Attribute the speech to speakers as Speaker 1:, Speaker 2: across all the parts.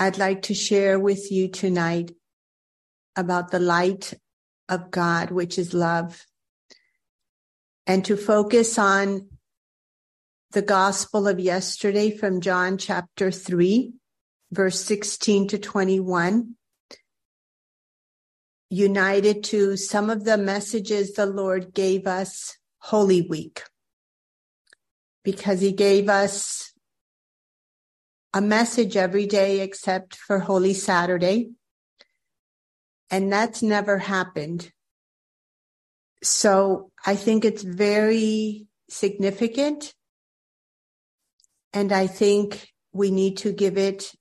Speaker 1: I'd like to share with you tonight about the light of God, which is love, and to focus on the gospel of yesterday from John chapter 3, verse 16 to 21, united to some of the messages the Lord gave us Holy Week, because he gave us a message every day except for Holy Saturday. And that's never happened. So I think it's very significant. And I think we need to give it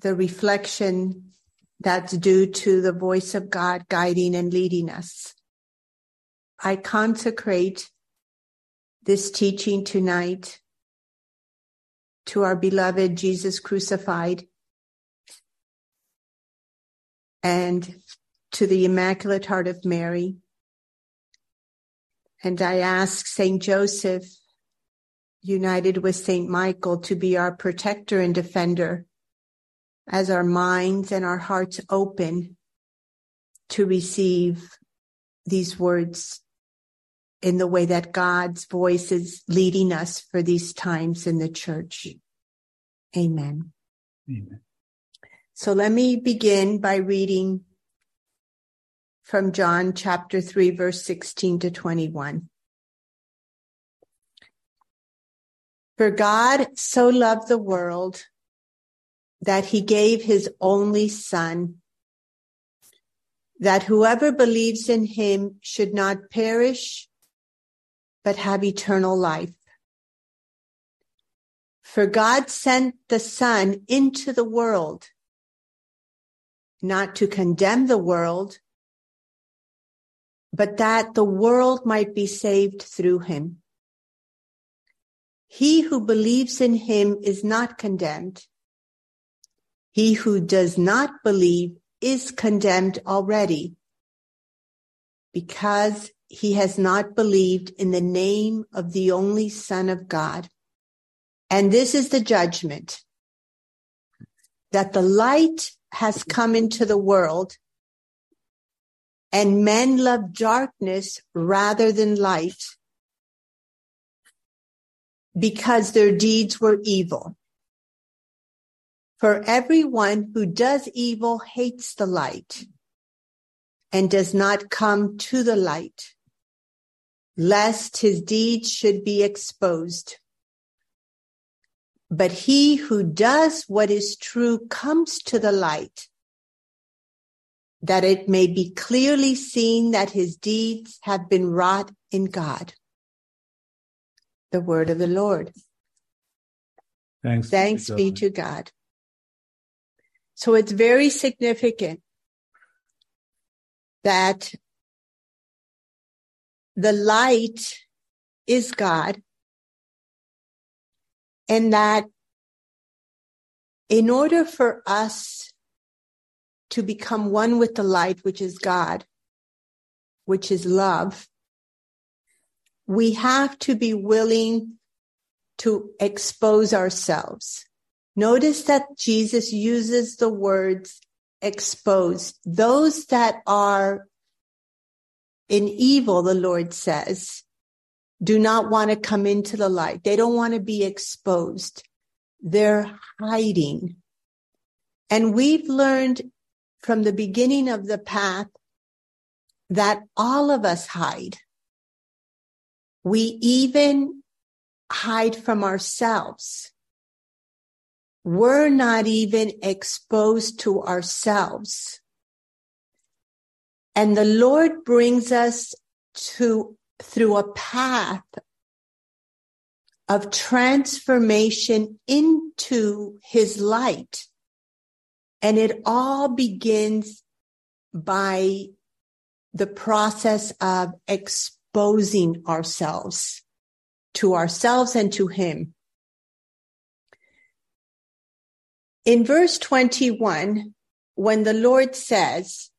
Speaker 1: the reflection that's due to the voice of God guiding and leading us. I consecrate this teaching tonight to our beloved Jesus crucified and to the Immaculate Heart of Mary. And I ask Saint Joseph, united with Saint Michael, to be our protector and defender as our minds and our hearts open to receive these words in the way that God's voice is leading us for these times in the church. Amen. Amen. So let me begin by reading from John chapter 3, verse 16 to 21. For God so loved the world that he gave his only son, that whoever believes in him should not perish, but have eternal life. For God sent the Son into the world, not to condemn the world, but that the world might be saved through him. He who believes in him is not condemned. He who does not believe is condemned already because he has not believed in the name of the only Son of God. And this is the judgment that the light has come into the world and men love darkness rather than light because their deeds were evil. For everyone who does evil hates the light and does not come to the light lest his deeds should be exposed. But he who does what is true comes to the light, that it may be clearly seen that his deeds have been wrought in God. The word of the Lord.
Speaker 2: Thanks,
Speaker 1: Thanks be to God. So it's very significant that the light is God and that in order for us to become one with the light, which is God, which is love, we have to be willing to expose ourselves. Notice that Jesus uses the words exposed. Those that are in evil, the Lord says, do not want to come into the light. They don't want to be exposed. They're hiding. And we've learned from the beginning of the path that all of us hide. We even hide from ourselves. We're not even exposed to ourselves. And the Lord brings us to through a path of transformation into his light. And it all begins by the process of exposing ourselves to ourselves and to him. In verse 21, when the Lord says,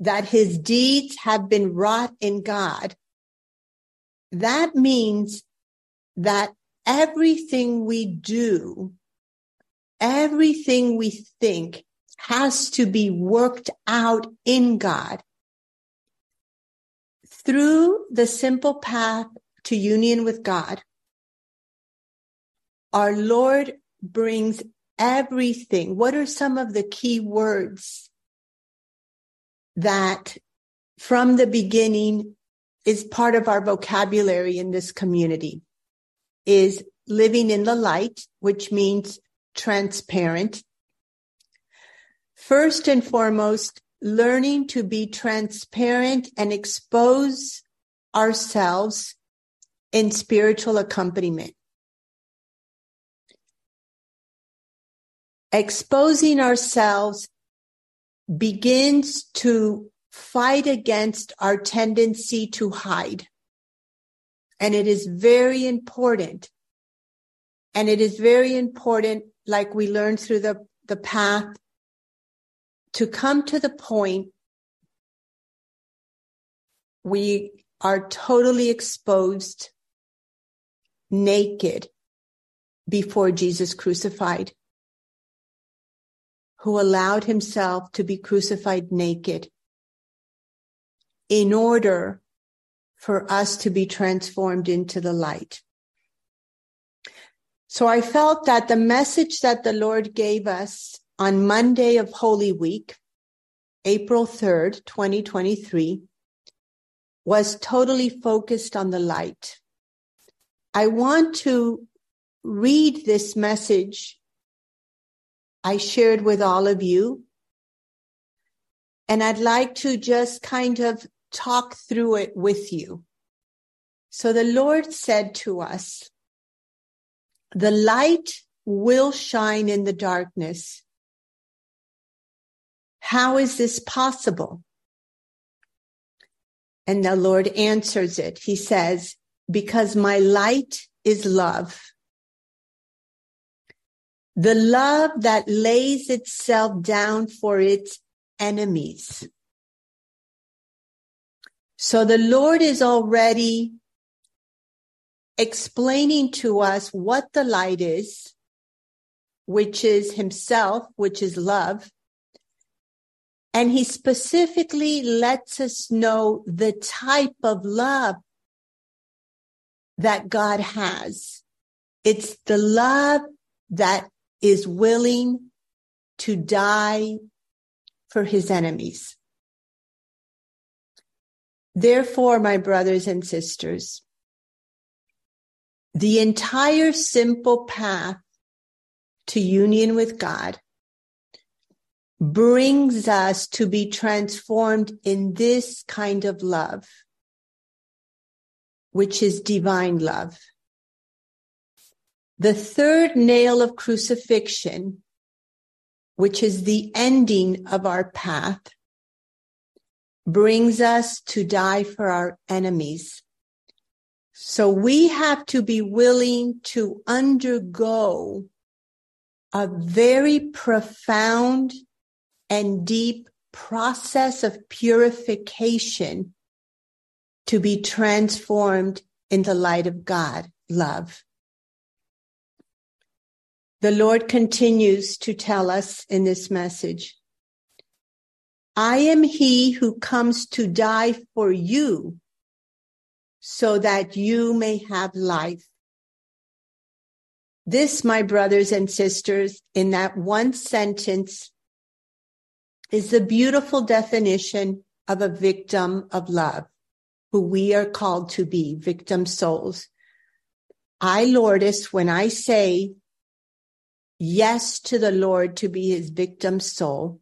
Speaker 1: that his deeds have been wrought in God, that means that everything we do everything we think has to be worked out in God through the simple path to union with God. Our Lord brings everything. What are some of the key words that from the beginning is part of our vocabulary in this community? Is living in the light, which means transparent. First and foremost, learning to be transparent and expose ourselves in spiritual accompaniment. Exposing ourselves begins to fight against our tendency to hide. And it is very important. And it is very important, like we learned through the, the path, to come to the point we are totally exposed, naked before Jesus crucified, who allowed himself to be crucified naked in order for us to be transformed into the light. So I felt that the message that the Lord gave us on Monday of Holy Week, April 3rd, 2023, was totally focused on the light. I want to read this message I shared with all of you. And I'd like to just kind of talk through it with you. So the Lord said to us, the light will shine in the darkness. How is this possible? And the Lord answers it. He says, because my light is love. The love that lays itself down for its enemies. So the Lord is already explaining to us what the light is, which is himself, which is love. And he specifically lets us know the type of love that God has. It's the love that is willing to die for his enemies. Therefore, my brothers and sisters, the entire simple path to union with God brings us to be transformed in this kind of love, which is divine love. The third nail of crucifixion, which is the ending of our path, brings us to die for our enemies. So we have to be willing to undergo a very profound and deep process of purification to be transformed in the light of God, love. The Lord continues to tell us in this message I am he who comes to die for you so that you may have life. This, my brothers and sisters, in that one sentence is the beautiful definition of a victim of love, who we are called to be victim souls. I, Lourdes, when I say yes to the Lord to be his victim soul,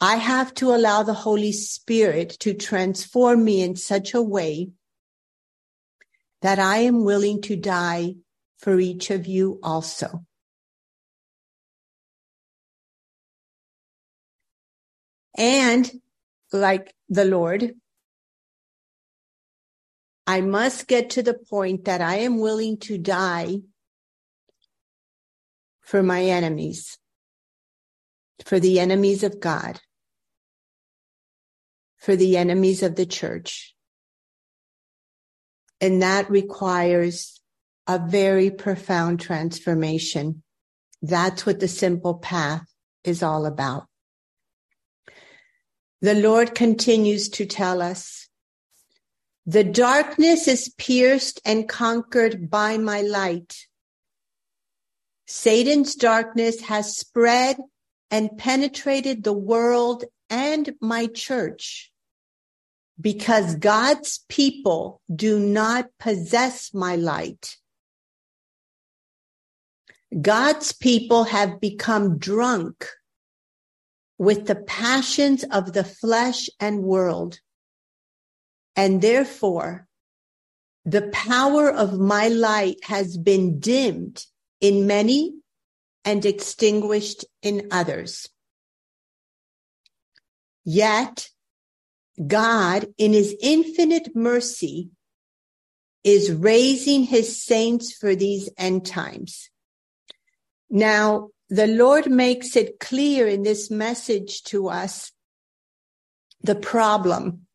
Speaker 1: I have to allow the Holy Spirit to transform me in such a way that I am willing to die for each of you also. And like the Lord, I must get to the point that I am willing to die for my enemies, for the enemies of God for the enemies of the church. And that requires a very profound transformation. That's what the simple path is all about. The Lord continues to tell us, the darkness is pierced and conquered by my light. Satan's darkness has spread and penetrated the world and my church because God's people do not possess my light. God's people have become drunk with the passions of the flesh and world. And therefore, the power of my light has been dimmed in many and extinguished in others. Yet God, in his infinite mercy, is raising his saints for these end times. Now, the Lord makes it clear in this message to us the problem.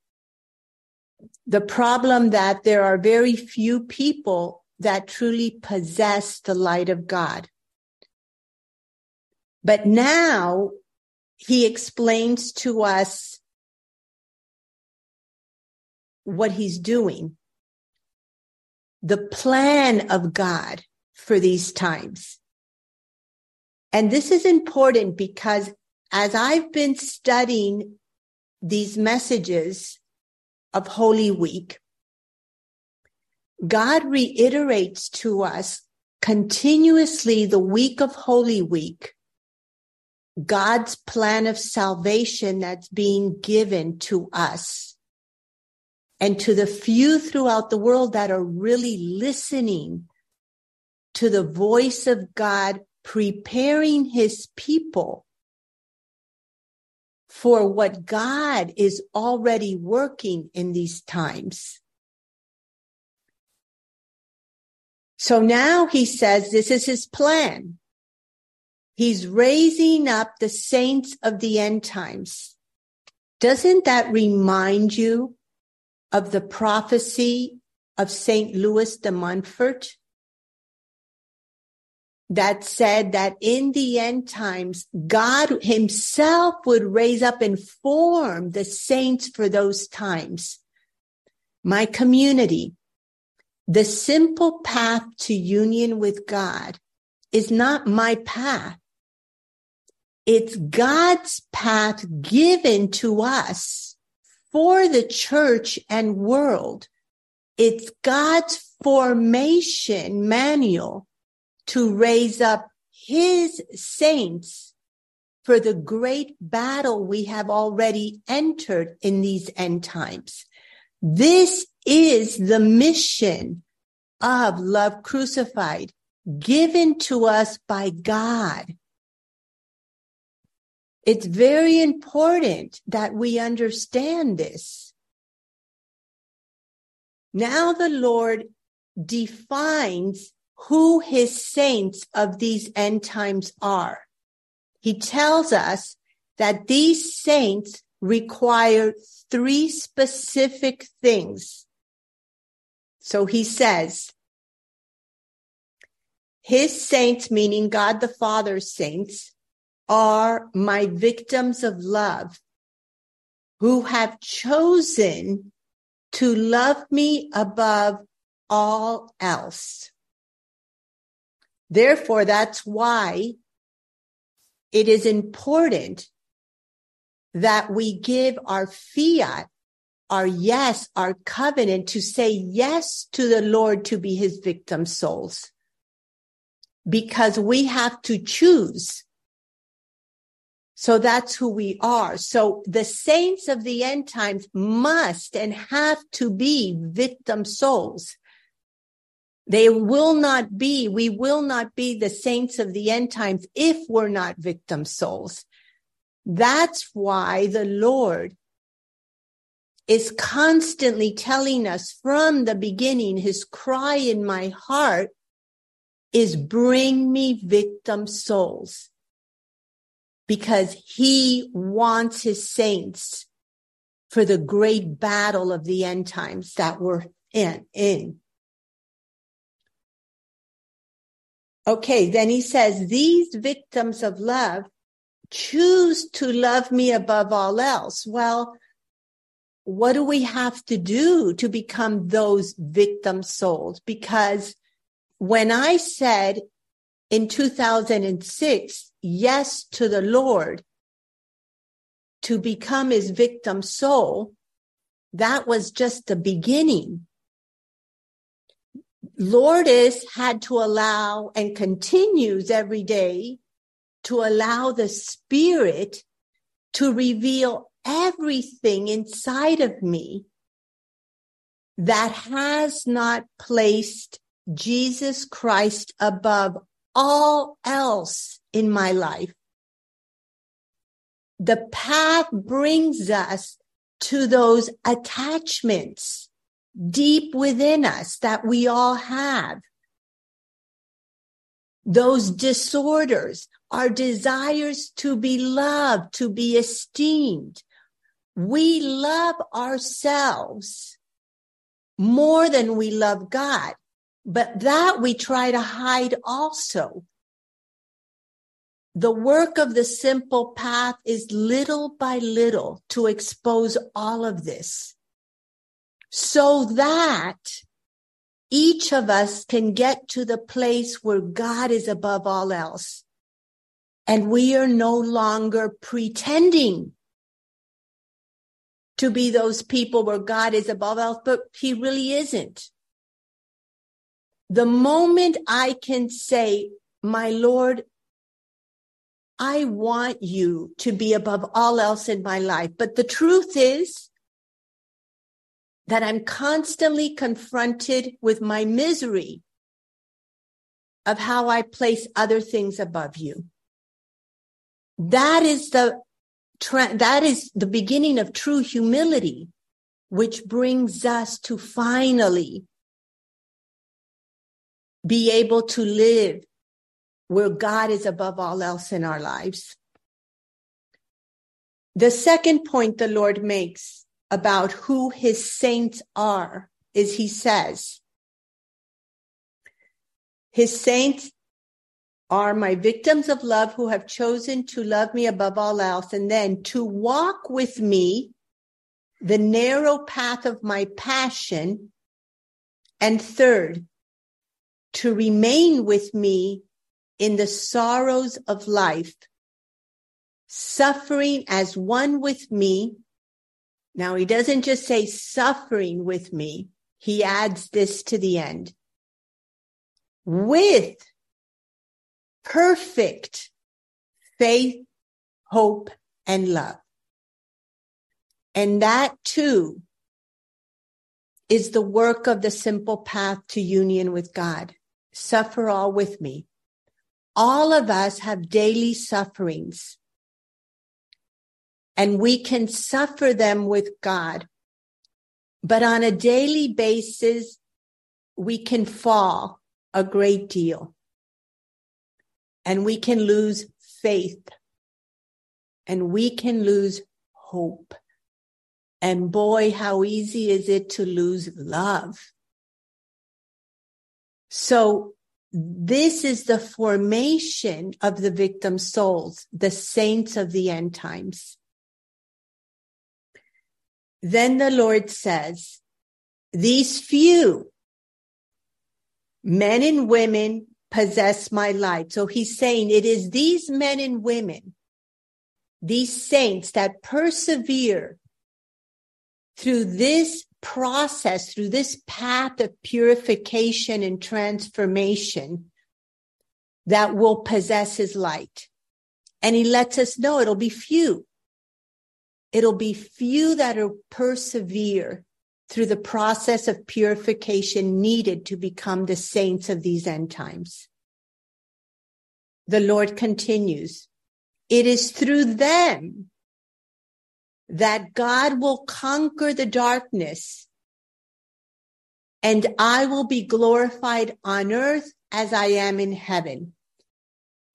Speaker 1: The problem that there are very few people that truly possess the light of God. But now he explains to us what he's doing, the plan of God for these times. And this is important because as I've been studying these messages of Holy Week, God reiterates to us continuously the week of Holy Week, God's plan of salvation that's being given to us and to the few throughout the world that are really listening to the voice of God, preparing his people for what God is already working in these times. So now he says this is his plan. He's raising up the saints of the end times. Doesn't that remind you of the prophecy of St. Louis de Montfort? That said that in the end times, God himself would raise up and form the saints for those times. My community, the simple path to union with God is not my path. It's God's path given to us for the church and world. It's God's formation manual to raise up his saints for the great battle we have already entered in these end times. This is the mission of love crucified given to us by God. It's very important that we understand this. Now the Lord defines who his saints of these end times are. He tells us that these saints require three specific things. So he says, his saints, meaning God the Father's saints, are my victims of love who have chosen to love me above all else. Therefore, that's why it is important that we give our fiat, our yes, our covenant to say yes to the Lord to be his victim souls. Because we have to choose. So that's who we are. So the saints of the end times must and have to be victim souls. They will not be, we will not be the saints of the end times if we're not victim souls. That's why the Lord is constantly telling us from the beginning, his cry in my heart is bring me victim souls because he wants his saints for the great battle of the end times that we're in, in. Okay, then he says, these victims of love choose to love me above all else. Well, what do we have to do to become those victim souls? Because when I said in 2006, yes to the Lord to become his victim soul, that was just the beginning. Lourdes had to allow and continues every day to allow the spirit to reveal everything inside of me that has not placed Jesus Christ above all else in my life. The path brings us to those attachments deep within us that we all have. Those disorders, our desires to be loved, to be esteemed. We love ourselves more than we love God, but that we try to hide also. The work of the simple path is little by little to expose all of this so that each of us can get to the place where God is above all else. And we are no longer pretending to be those people where God is above all, but he really isn't. The moment I can say, my Lord, I want you to be above all else in my life. But the truth is that I'm constantly confronted with my misery of how I place other things above you. That is the, that is the beginning of true humility, which brings us to finally be able to live where God is above all else in our lives. The second point the Lord makes about who his saints are is he says, his saints are my victims of love who have chosen to love me above all else and then to walk with me the narrow path of my passion. And third, to remain with me in the sorrows of life, suffering as one with me. Now, he doesn't just say suffering with me, he adds this to the end with perfect faith, hope, and love. And that too is the work of the simple path to union with God. Suffer all with me all of us have daily sufferings and we can suffer them with God. But on a daily basis, we can fall a great deal and we can lose faith and we can lose hope. And boy, how easy is it to lose love? So this is the formation of the victim souls, the saints of the end times. Then the Lord says, these few men and women possess my light. So he's saying it is these men and women, these saints that persevere through this process, through this path of purification and transformation that will possess his light. And he lets us know it'll be few. It'll be few that will persevere through the process of purification needed to become the saints of these end times. The Lord continues, it is through them that God will conquer the darkness and I will be glorified on earth as I am in heaven.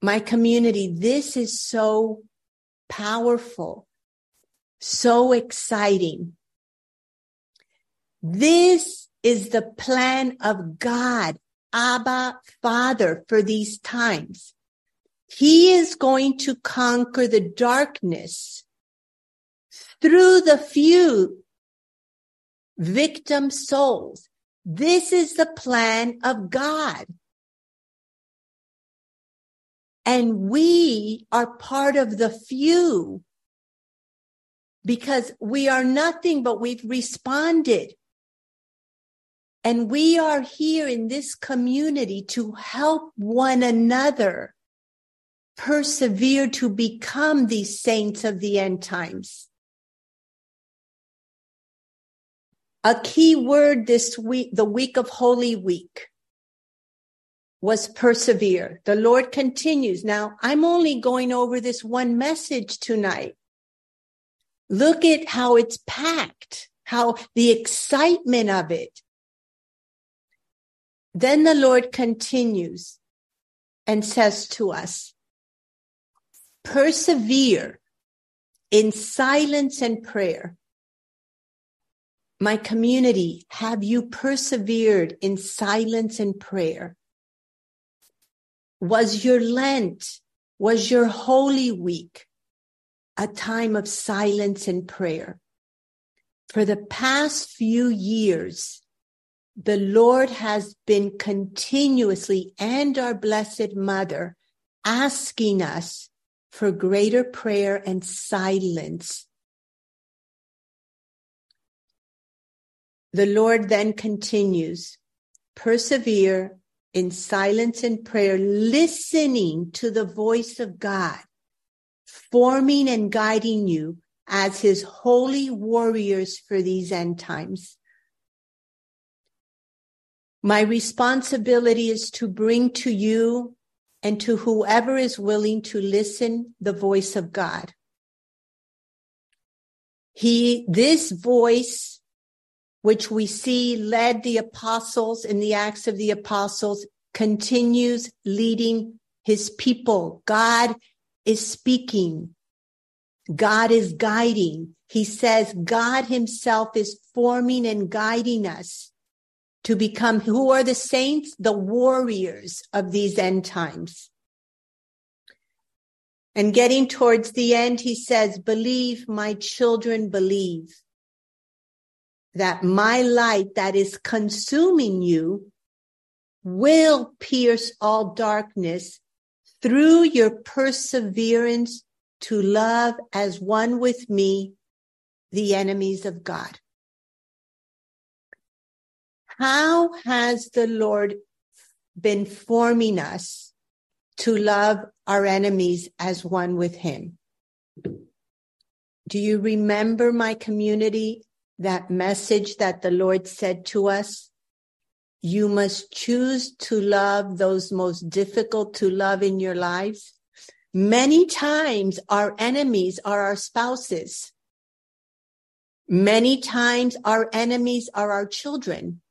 Speaker 1: My community, this is so powerful, so exciting. This is the plan of God Abba Father for these times. He is going to conquer the darkness through the few victim souls. This is the plan of God. And we are part of the few because we are nothing but we've responded. And we are here in this community to help one another persevere to become these saints of the end times. A key word this week, the week of Holy Week, was persevere. The Lord continues. Now, I'm only going over this one message tonight. Look at how it's packed, how the excitement of it. Then the Lord continues and says to us, persevere in silence and prayer my community, have you persevered in silence and prayer? Was your Lent, was your Holy Week a time of silence and prayer? For the past few years, the Lord has been continuously and our Blessed Mother asking us for greater prayer and silence The Lord then continues, persevere in silence and prayer, listening to the voice of God, forming and guiding you as his holy warriors for these end times. My responsibility is to bring to you and to whoever is willing to listen the voice of God. He, this voice which we see led the apostles in the Acts of the Apostles, continues leading his people. God is speaking. God is guiding. He says God himself is forming and guiding us to become who are the saints? The warriors of these end times. And getting towards the end, he says, believe my children believe that my light that is consuming you will pierce all darkness through your perseverance to love as one with me the enemies of God. How has the Lord been forming us to love our enemies as one with him? Do you remember my community that message that the Lord said to us. You must choose to love those most difficult to love in your lives. Many times our enemies are our spouses. Many times our enemies are our children.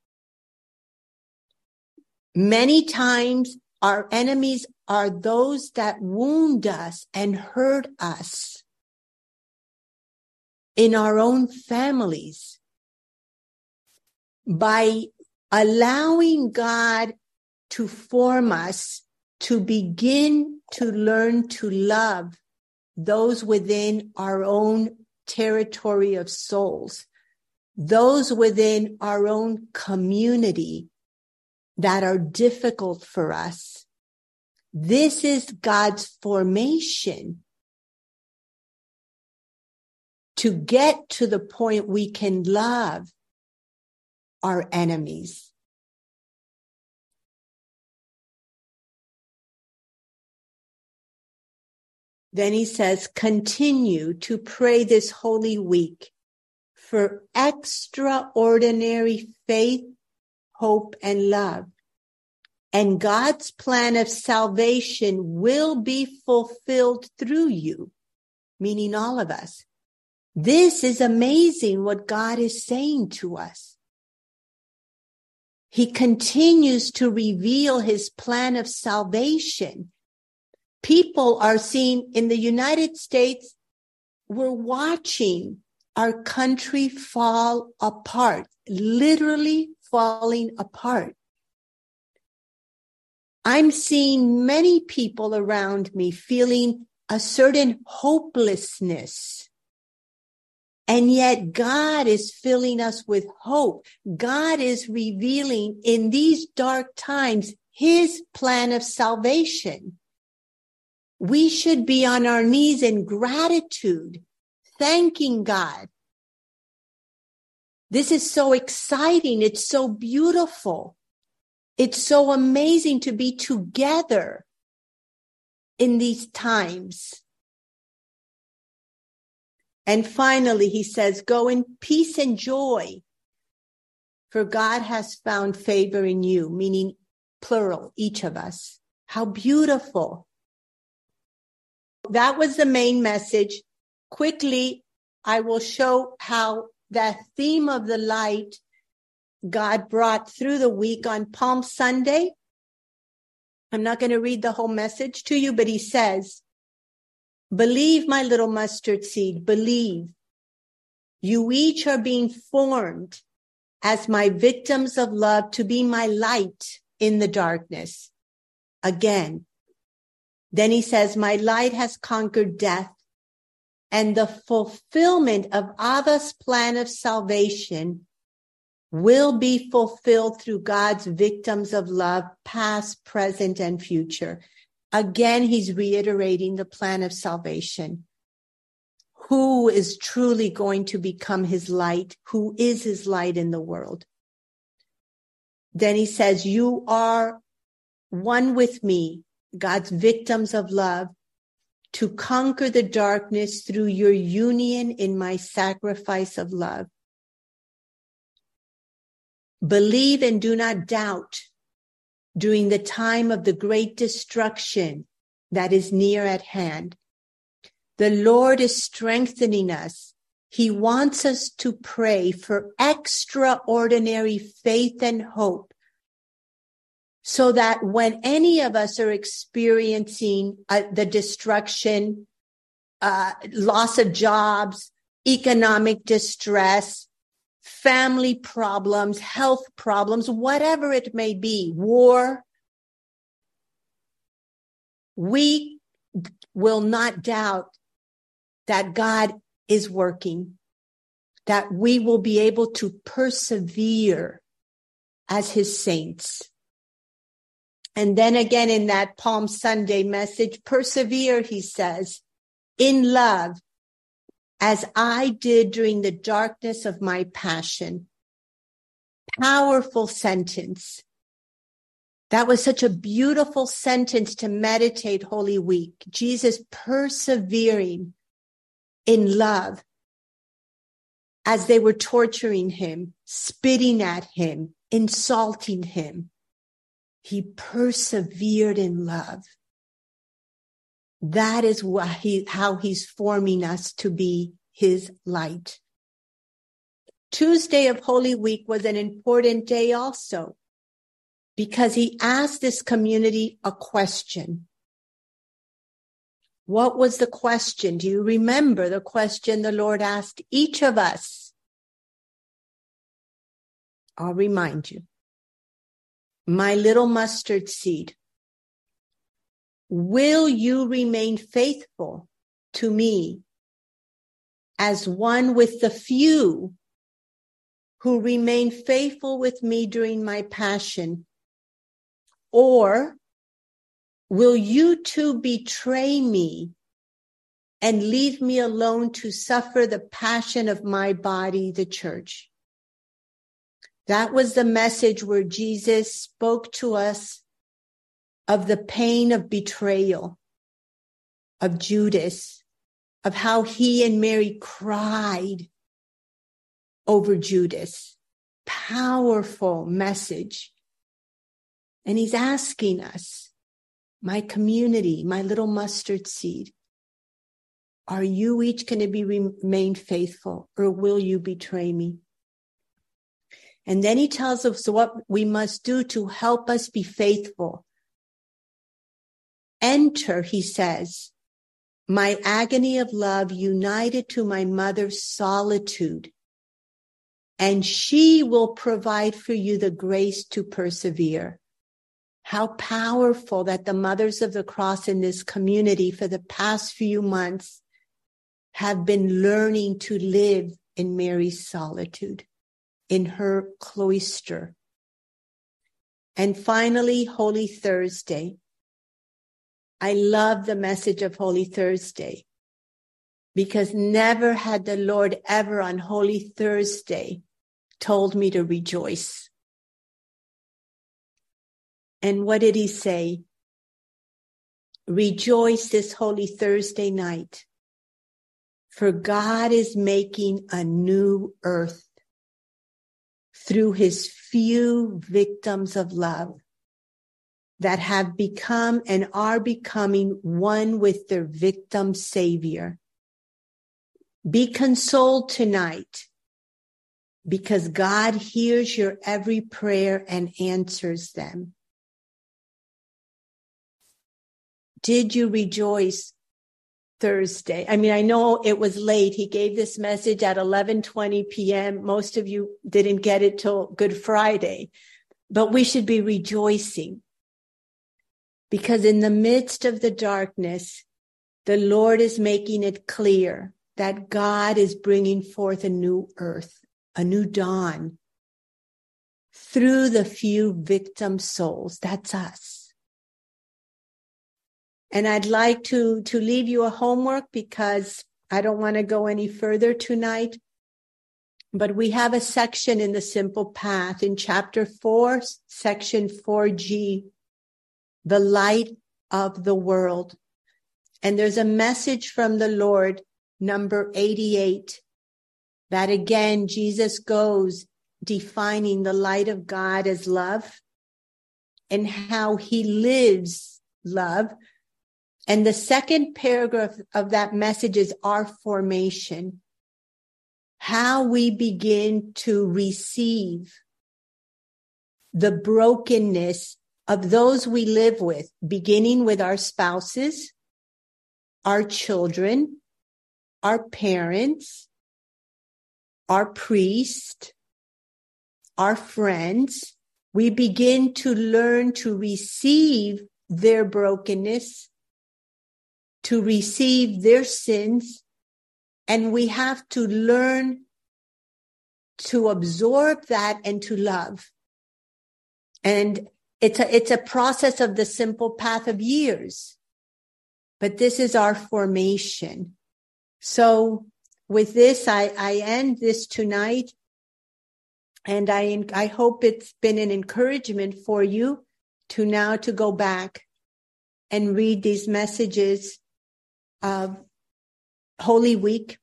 Speaker 1: Many times our enemies are those that wound us and hurt us in our own families. By allowing God to form us to begin to learn to love those within our own territory of souls, those within our own community that are difficult for us. This is God's formation to get to the point we can love our enemies. Then he says, continue to pray this holy week for extraordinary faith, hope, and love. And God's plan of salvation will be fulfilled through you, meaning all of us. This is amazing what God is saying to us. He continues to reveal his plan of salvation. People are seeing in the United States, we're watching our country fall apart, literally falling apart. I'm seeing many people around me feeling a certain hopelessness. And yet God is filling us with hope. God is revealing in these dark times his plan of salvation. We should be on our knees in gratitude, thanking God. This is so exciting. It's so beautiful. It's so amazing to be together in these times. And finally, he says, go in peace and joy, for God has found favor in you, meaning plural, each of us. How beautiful. That was the main message. Quickly, I will show how that theme of the light God brought through the week on Palm Sunday. I'm not going to read the whole message to you, but he says, believe my little mustard seed, believe you each are being formed as my victims of love to be my light in the darkness. Again. Then he says, my light has conquered death and the fulfillment of Abba's plan of salvation will be fulfilled through God's victims of love, past, present, and future. Again, he's reiterating the plan of salvation. Who is truly going to become his light? Who is his light in the world? Then he says, you are one with me, God's victims of love, to conquer the darkness through your union in my sacrifice of love. Believe and do not doubt during the time of the great destruction that is near at hand. The Lord is strengthening us. He wants us to pray for extraordinary faith and hope so that when any of us are experiencing uh, the destruction, uh, loss of jobs, economic distress, family problems, health problems, whatever it may be, war, we will not doubt that God is working, that we will be able to persevere as his saints. And then again in that Palm Sunday message, persevere, he says, in love as I did during the darkness of my passion. Powerful sentence. That was such a beautiful sentence to meditate Holy Week. Jesus persevering in love as they were torturing him, spitting at him, insulting him. He persevered in love. That is what he, how he's forming us to be his light. Tuesday of Holy Week was an important day also because he asked this community a question. What was the question? Do you remember the question the Lord asked each of us? I'll remind you. My little mustard seed, Will you remain faithful to me as one with the few who remain faithful with me during my passion? Or will you too betray me and leave me alone to suffer the passion of my body, the church? That was the message where Jesus spoke to us of the pain of betrayal of Judas, of how he and Mary cried over Judas. Powerful message. And he's asking us, my community, my little mustard seed, are you each going to be remain faithful or will you betray me? And then he tells us what we must do to help us be faithful. Enter, he says, my agony of love united to my mother's solitude, and she will provide for you the grace to persevere. how powerful that the mothers of the cross in this community for the past few months have been learning to live in Mary's solitude, in her cloister. And finally, Holy Thursday. I love the message of Holy Thursday because never had the Lord ever on Holy Thursday told me to rejoice. And what did he say? Rejoice this Holy Thursday night, for God is making a new earth through his few victims of love that have become and are becoming one with their victim savior. Be consoled tonight because God hears your every prayer and answers them. Did you rejoice Thursday? I mean, I know it was late. He gave this message at 11:20 p.m. Most of you didn't get it till Good Friday. But we should be rejoicing because in the midst of the darkness, the Lord is making it clear that God is bringing forth a new earth, a new dawn through the few victim souls. That's us. And I'd like to, to leave you a homework because I don't want to go any further tonight. But we have a section in the simple path in chapter four, section 4G, the light of the world. And there's a message from the Lord, number 88, that again, Jesus goes defining the light of God as love and how he lives love and the second paragraph of that message is our formation. How we begin to receive the brokenness of those we live with, beginning with our spouses, our children, our parents, our priest, our friends. We begin to learn to receive their brokenness to receive their sins and we have to learn to absorb that and to love. And it's a, it's a process of the simple path of years, but this is our formation. So with this, I, I end this tonight and I, I hope it's been an encouragement for you to now to go back and read these messages of Holy Week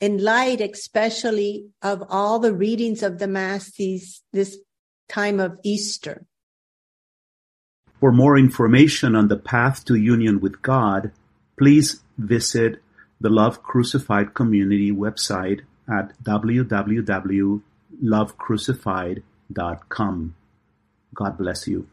Speaker 1: in light, especially of all the readings of the Mass these, this time of Easter.
Speaker 2: For more information on the path to union with God, please visit the Love Crucified community website at www.lovecrucified.com. God bless you.